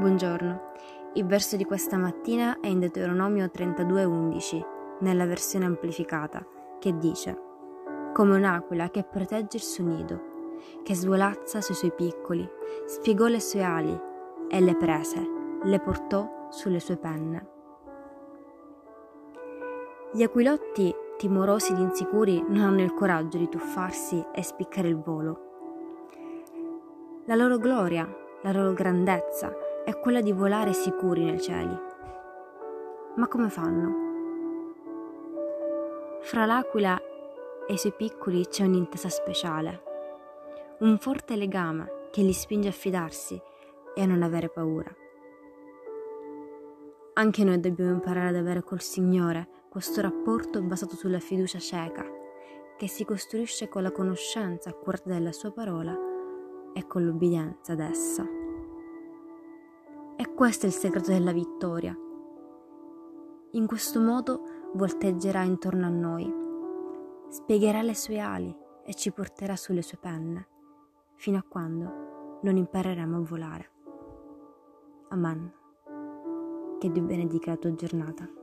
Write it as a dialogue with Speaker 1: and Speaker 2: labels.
Speaker 1: Buongiorno. Il verso di questa mattina è in Deuteronomio 32:11, nella versione amplificata, che dice: Come un'aquila che protegge il suo nido, che svolazza sui suoi piccoli, spiegò le sue ali e le prese, le portò sulle sue penne. Gli aquilotti, timorosi ed insicuri, non hanno il coraggio di tuffarsi e spiccare il volo. La loro gloria, la loro grandezza, è quella di volare sicuri nei cieli. Ma come fanno? Fra l'aquila e i suoi piccoli c'è un'intesa speciale, un forte legame che li spinge a fidarsi e a non avere paura. Anche noi dobbiamo imparare ad avere col Signore questo rapporto basato sulla fiducia cieca, che si costruisce con la conoscenza accurata della Sua parola e con l'obbedienza ad essa. E questo è il segreto della vittoria. In questo modo volteggerà intorno a noi, spiegherà le sue ali e ci porterà sulle sue penne, fino a quando non impareremo a volare. Amen. Che Dio benedica la tua giornata.